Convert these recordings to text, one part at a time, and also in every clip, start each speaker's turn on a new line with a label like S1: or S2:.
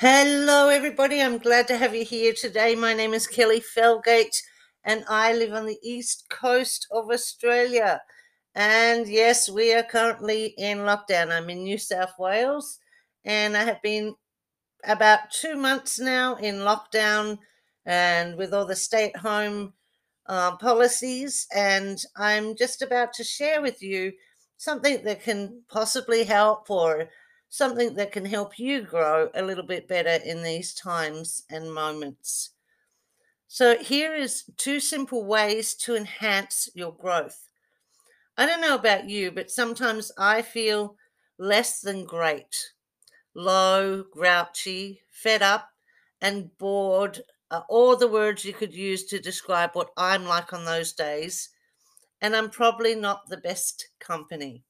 S1: Hello, everybody. I'm glad to have you here today. My name is Kelly Felgate, and I live on the east coast of Australia. And yes, we are currently in lockdown. I'm in New South Wales, and I have been about two months now in lockdown and with all the stay at home uh, policies. And I'm just about to share with you something that can possibly help or something that can help you grow a little bit better in these times and moments. So, here is two simple ways to enhance your growth. I don't know about you, but sometimes I feel less than great, low, grouchy, fed up, and bored are all the words you could use to describe what I'm like on those days. And I'm probably not the best company.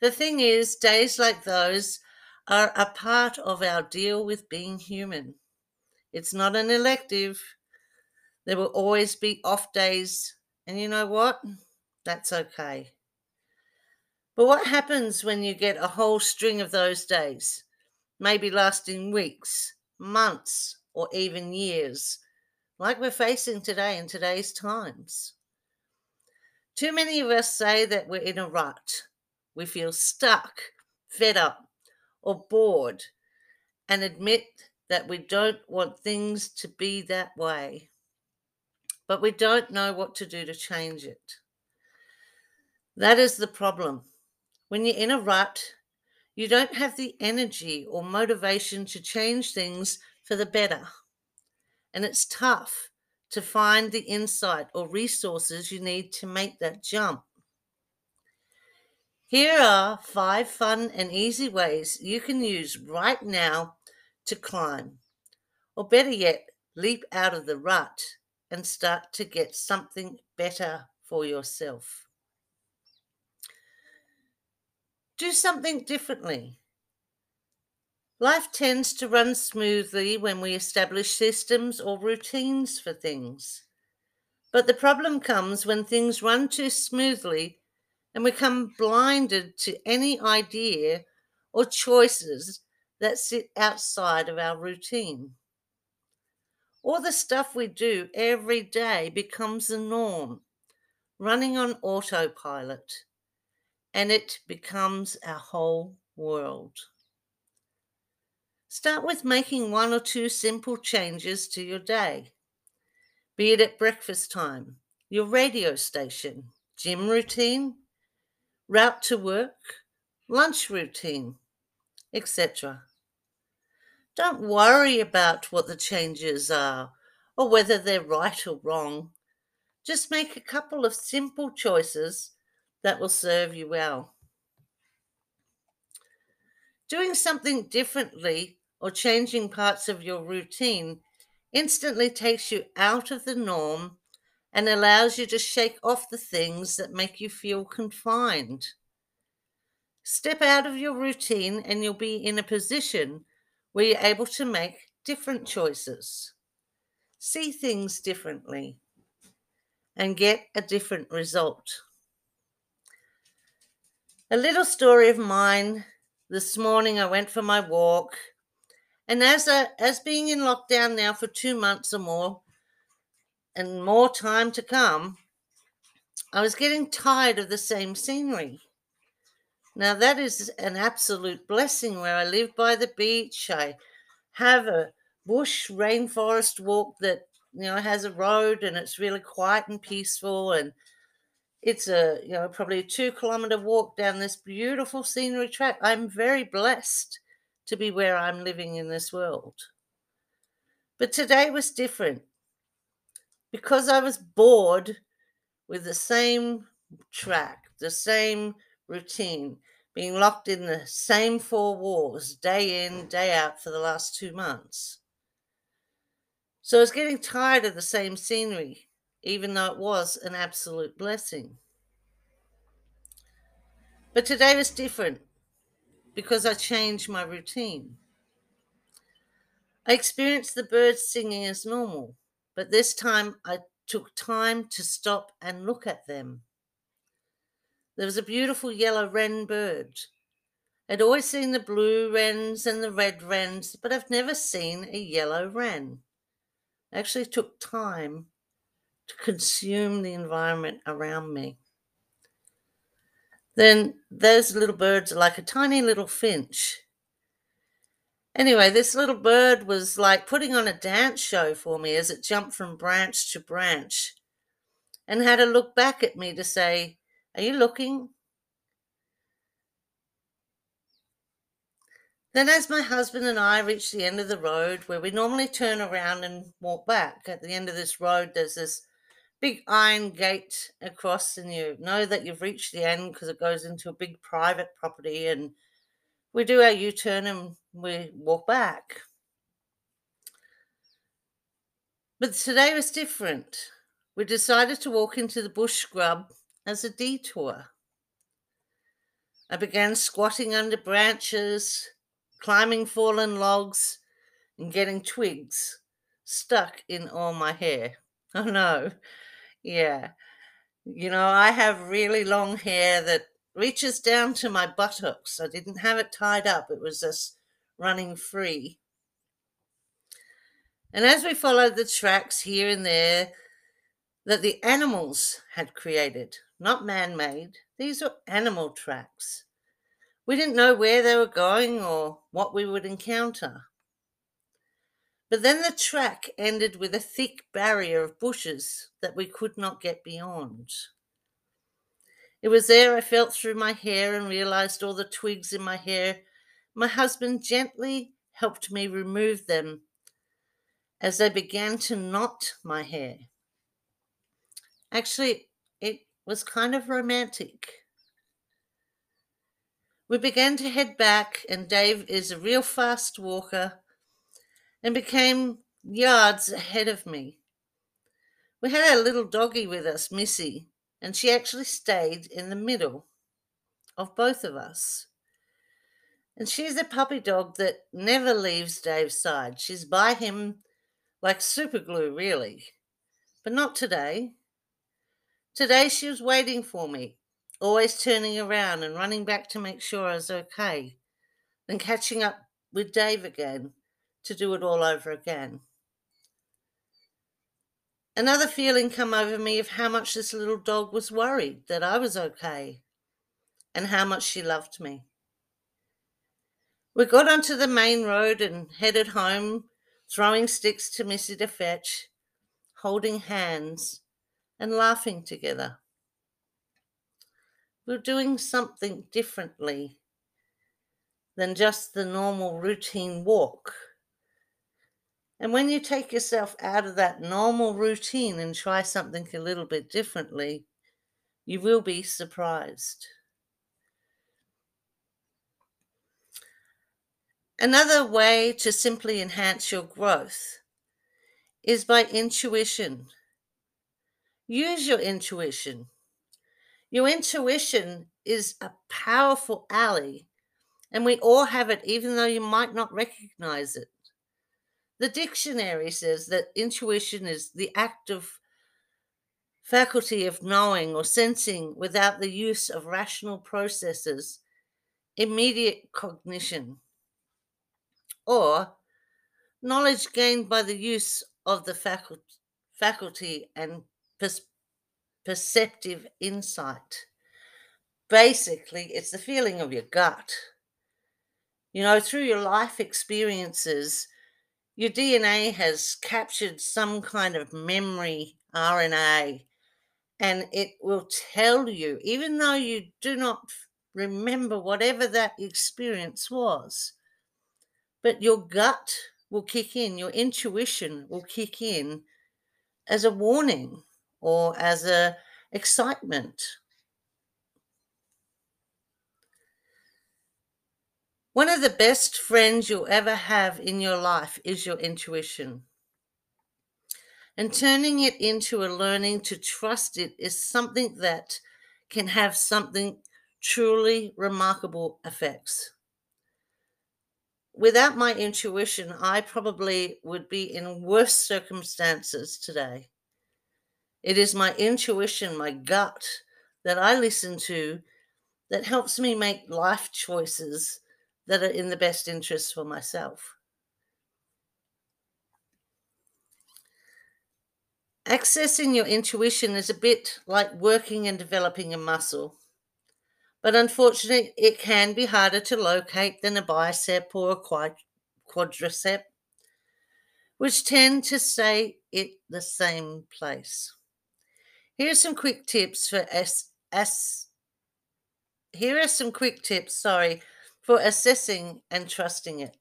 S1: The thing is, days like those are a part of our deal with being human. It's not an elective. There will always be off days. And you know what? That's okay. But what happens when you get a whole string of those days, maybe lasting weeks, months, or even years, like we're facing today in today's times? Too many of us say that we're in a rut we feel stuck, fed up, or bored, and admit that we don't want things to be that way. But we don't know what to do to change it. That is the problem. When you're in a rut, you don't have the energy or motivation to change things for the better. And it's tough to find the insight or resources you need to make that jump. Here are five fun and easy ways you can use right now to climb, or better yet, leap out of the rut and start to get something better for yourself. Do something differently. Life tends to run smoothly when we establish systems or routines for things. But the problem comes when things run too smoothly and we become blinded to any idea or choices that sit outside of our routine. All the stuff we do every day becomes the norm, running on autopilot, and it becomes our whole world. Start with making one or two simple changes to your day, be it at breakfast time, your radio station, gym routine, route to work, lunch routine, etc. Don't worry about what the changes are or whether they're right or wrong. Just make a couple of simple choices that will serve you well. Doing something differently or changing parts of your routine instantly takes you out of the norm and allows you to shake off the things that make you feel confined. Step out of your routine and you'll be in a position where you're able to make different choices, see things differently, and get a different result. A little story of mine. This morning I went for my walk, and as a, as being in lockdown now for two months or more, and more time to come, I was getting tired of the same scenery. Now, that is an absolute blessing where I live by the beach. I have a bush rainforest walk that, you know, has a road and it's really quiet and peaceful. And it's a, you know, probably a two kilometer walk down this beautiful scenery track. I'm very blessed to be where I'm living in this world. But today was different because I was bored with the same track, the same routine, being locked in the same four walls day in, day out for the last two months. So I was getting tired of the same scenery, even though it was an absolute blessing. But today was different because I changed my routine. I experienced the birds singing as normal but this time I took time to stop and look at them. There was a beautiful yellow wren bird, I'd always seen the blue wrens and the red wrens, but I've never seen a yellow wren. It actually took time to consume the environment around me. Then those little birds are like a tiny little finch. Anyway, this little bird was like putting on a dance show for me as it jumped from branch to branch and had a look back at me to say, Are you looking? Then, as my husband and I reached the end of the road where we normally turn around and walk back, at the end of this road, there's this big iron gate across, and you know that you've reached the end because it goes into a big private property. And we do our U turn and we walk back. But today was different. We decided to walk into the bush scrub as a detour. I began squatting under branches, climbing fallen logs, and getting twigs stuck in all my hair. Oh no, yeah. You know, I have really long hair that reaches down to my buttocks. I didn't have it tied up, it was just running free. And as we followed the tracks here and there that the animals had created, not man made, these were animal tracks. We didn't know where they were going or what we would encounter. But then the track ended with a thick barrier of bushes that we could not get beyond. It was there I felt through my hair and realized all the twigs in my hair. My husband gently helped me remove them as they began to knot my hair. Actually, it was kind of romantic. We began to head back, and Dave is a real fast walker and became yards ahead of me. We had our little doggie with us, Missy, and she actually stayed in the middle of both of us. And she's a puppy dog that never leaves Dave's side. She's by him like super glue, really. But not today. Today she was waiting for me, always turning around and running back to make sure I was okay, then catching up with Dave again to do it all over again. Another feeling come over me of how much this little dog was worried that I was okay and how much she loved me. We got onto the main road and headed home, throwing sticks to Missy to fetch, holding hands and laughing together. We're doing something differently than just the normal routine walk. And when you take yourself out of that normal routine and try something a little bit differently, you will be surprised. Another way to simply enhance your growth is by intuition. Use your intuition. Your intuition is a powerful ally, and we all have it, even though you might not recognize it. The dictionary says that intuition is the active faculty of knowing or sensing without the use of rational processes, immediate cognition, or knowledge gained by the use of the faculty and pers- perceptive insight. Basically, it's the feeling of your gut. You know, through your life experiences, your DNA has captured some kind of memory RNA, and it will tell you, even though you do not remember whatever that experience was, but your gut will kick in, your intuition will kick in as a warning or as a excitement. One of the best friends you'll ever have in your life is your intuition. And turning it into a learning to trust it is something that can have something truly remarkable effects. Without my intuition, I probably would be in worse circumstances today. It is my intuition, my gut that I listen to that helps me make life choices that are in the best interest for myself. Accessing your intuition is a bit like working and developing a muscle. But unfortunately, it can be harder to locate than a bicep or a quadricep, which tend to stay at the same place. Here are some quick tips for S. S here are some quick tips, sorry, for assessing and trusting it.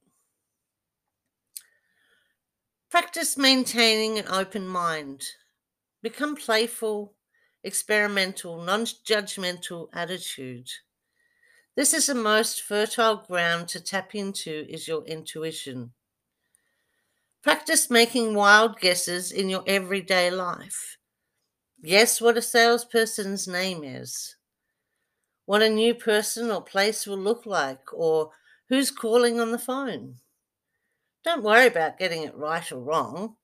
S1: Practice maintaining an open mind. Become playful, experimental, non judgmental attitude. This is the most fertile ground to tap into is your intuition. Practice making wild guesses in your everyday life. Guess what a salesperson's name is what a new person or place will look like, or who's calling on the phone. Don't worry about getting it right or wrong.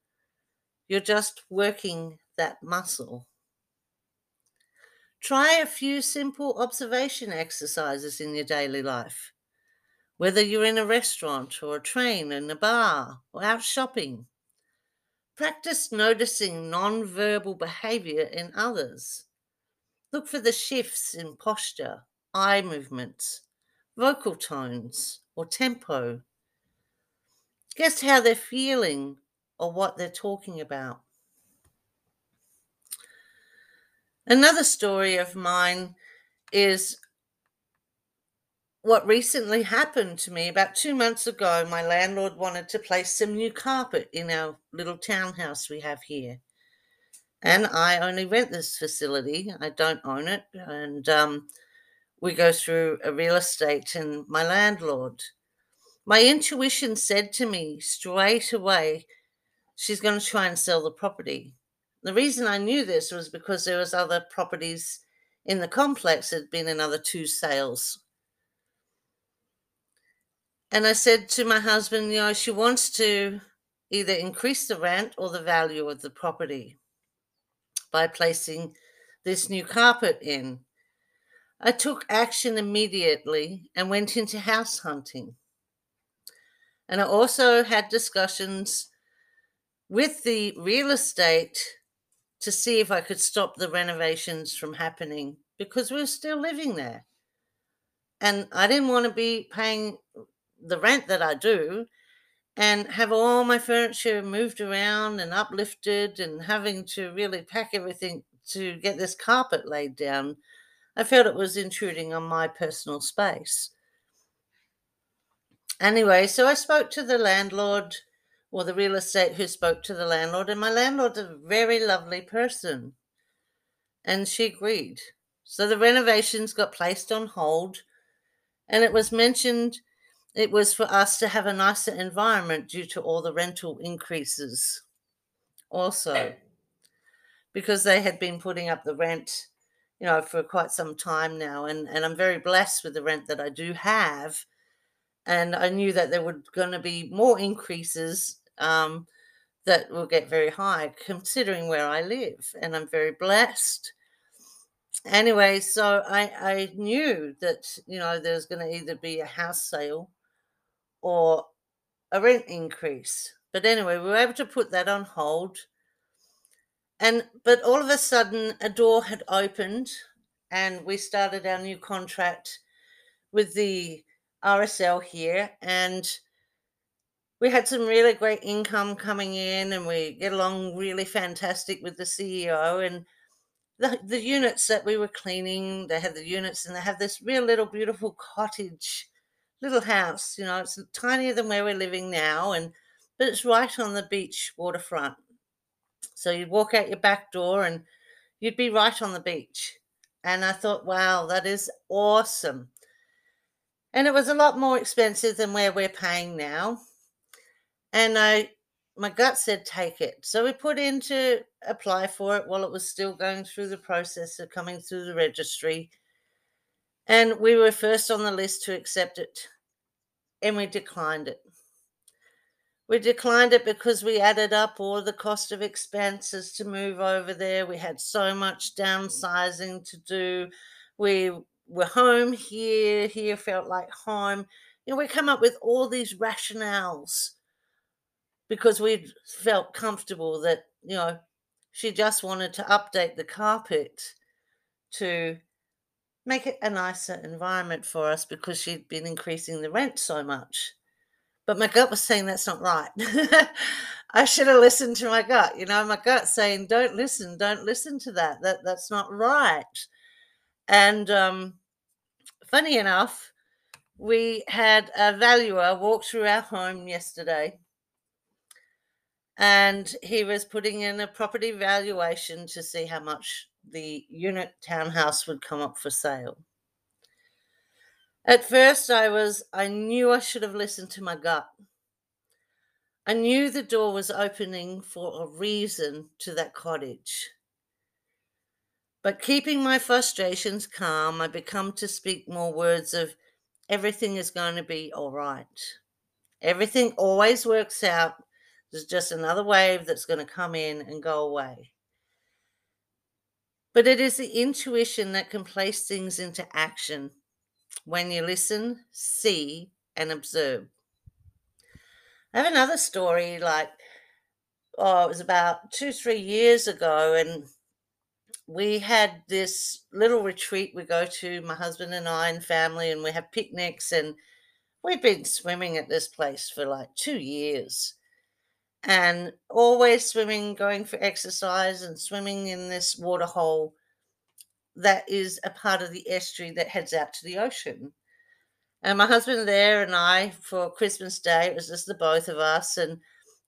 S1: You're just working that muscle. Try a few simple observation exercises in your daily life. Whether you're in a restaurant or a train, in a bar, or out shopping, practice noticing non-verbal behavior in others. Look for the shifts in posture, eye movements, vocal tones, or tempo. Guess how they're feeling or what they're talking about. Another story of mine is what recently happened to me about two months ago. My landlord wanted to place some new carpet in our little townhouse we have here and I only rent this facility. I don't own it, and um, we go through a real estate and my landlord. My intuition said to me straight away, she's going to try and sell the property. The reason I knew this was because there was other properties in the complex. There'd been another two sales. And I said to my husband, you know, she wants to either increase the rent or the value of the property by placing this new carpet in. I took action immediately and went into house hunting. And I also had discussions with the real estate to see if I could stop the renovations from happening because we we're still living there. And I didn't want to be paying the rent that I do and have all my furniture moved around and uplifted and having to really pack everything to get this carpet laid down, I felt it was intruding on my personal space. Anyway, so I spoke to the landlord or the real estate who spoke to the landlord, and my landlord's a very lovely person. And she agreed. So the renovations got placed on hold, and it was mentioned it was for us to have a nicer environment due to all the rental increases also because they had been putting up the rent you know for quite some time now and and I'm very blessed with the rent that I do have and I knew that there were going to be more increases um, that will get very high considering where I live and I'm very blessed anyway so I I knew that you know there's going to either be a house sale or a rent increase. But anyway, we were able to put that on hold. And but all of a sudden a door had opened and we started our new contract with the RSL here and we had some really great income coming in and we get along really fantastic with the CEO and the, the units that we were cleaning, they had the units and they have this real little beautiful cottage little house. You know, it's tinier than where we're living now, and but it's right on the beach waterfront. So you'd walk out your back door and you'd be right on the beach. And I thought, wow, that is awesome. And it was a lot more expensive than where we're paying now. And I my gut said take it. So we put in to apply for it while it was still going through the process of coming through the registry. And we were first on the list to accept it and we declined it. We declined it because we added up all the cost of expenses to move over there. We had so much downsizing to do. We were home here. Here felt like home. You know, we come up with all these rationales because we felt comfortable that, you know, she just wanted to update the carpet to make it a nicer environment for us because she'd been increasing the rent so much. But my gut was saying that's not right. I should have listened to my gut. You know, my gut saying, "Don't listen, don't listen to that. That that's not right." And um, funny enough, we had a valuer walk through our home yesterday, and he was putting in a property valuation to see how much the unit townhouse would come up for sale. At first, I was, I knew I should have listened to my gut. I knew the door was opening for a reason to that cottage. But keeping my frustrations calm, I become to speak more words of everything is going to be all right. Everything always works out. There's just another wave that's going to come in and go away. But it is the intuition that can place things into action when you listen, see, and observe. I have another story like, oh, it was about two, three years ago, and we had this little retreat we go to, my husband and I and family, and we have picnics, and we've been swimming at this place for like two years. And always swimming, going for exercise, and swimming in this water hole that is a part of the estuary that heads out to the ocean. And my husband there and I for Christmas Day, it was just the both of us. And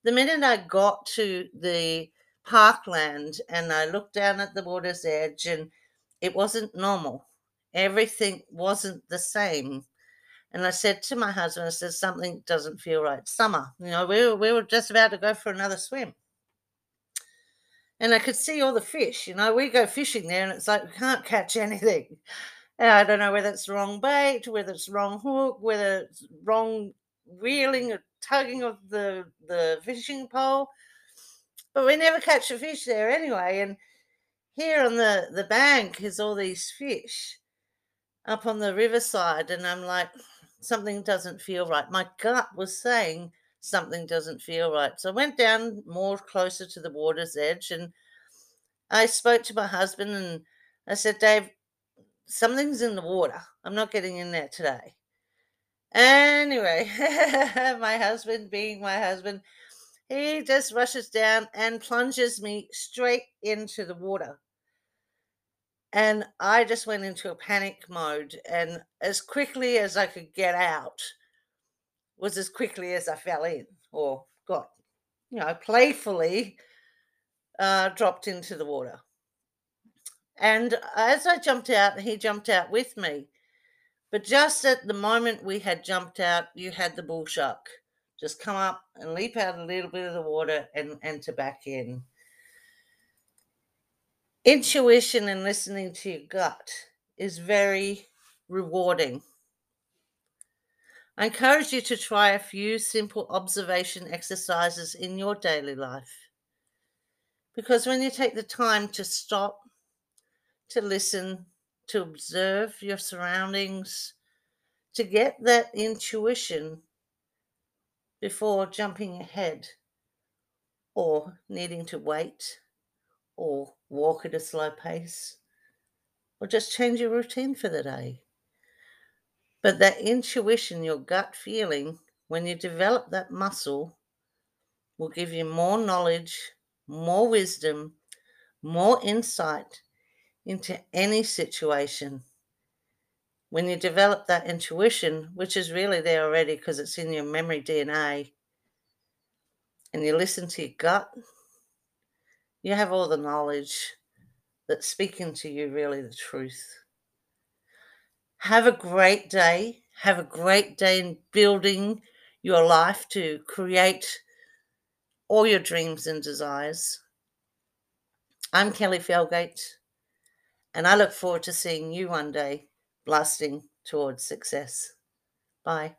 S1: the minute I got to the parkland and I looked down at the water's edge and it wasn't normal. Everything wasn't the same. And I said to my husband, I said, something doesn't feel right. Summer, you know, we were, we were just about to go for another swim and I could see all the fish. You know, we go fishing there, and it's like we can't catch anything. And I don't know whether it's wrong bait, whether it's wrong hook, whether it's wrong reeling or tugging of the the fishing pole. But we never catch a fish there anyway. And here on the the bank is all these fish up on the riverside, and I'm like, something doesn't feel right. My gut was saying something doesn't feel right. So I went down more closer to the water's edge and I spoke to my husband and I said, Dave, something's in the water. I'm not getting in there today. Anyway, my husband, being my husband, he just rushes down and plunges me straight into the water. And I just went into a panic mode. And as quickly as I could get out, was as quickly as I fell in or got, you know, playfully uh, dropped into the water. And as I jumped out, he jumped out with me. But just at the moment we had jumped out, you had the bull shark just come up and leap out a little bit of the water and enter back in. Intuition and listening to your gut is very rewarding. I encourage you to try a few simple observation exercises in your daily life. Because when you take the time to stop, to listen, to observe your surroundings, to get that intuition before jumping ahead or needing to wait or walk at a slow pace or just change your routine for the day. But that intuition, your gut feeling, when you develop that muscle, will give you more knowledge, more wisdom, more insight into any situation. When you develop that intuition, which is really there already because it's in your memory DNA, and you listen to your gut, you have all the knowledge that's speaking to you, really, the truth. Have a great day. Have a great day in building your life to create all your dreams and desires. I'm Kelly Felgate, and I look forward to seeing you one day blasting towards success. Bye.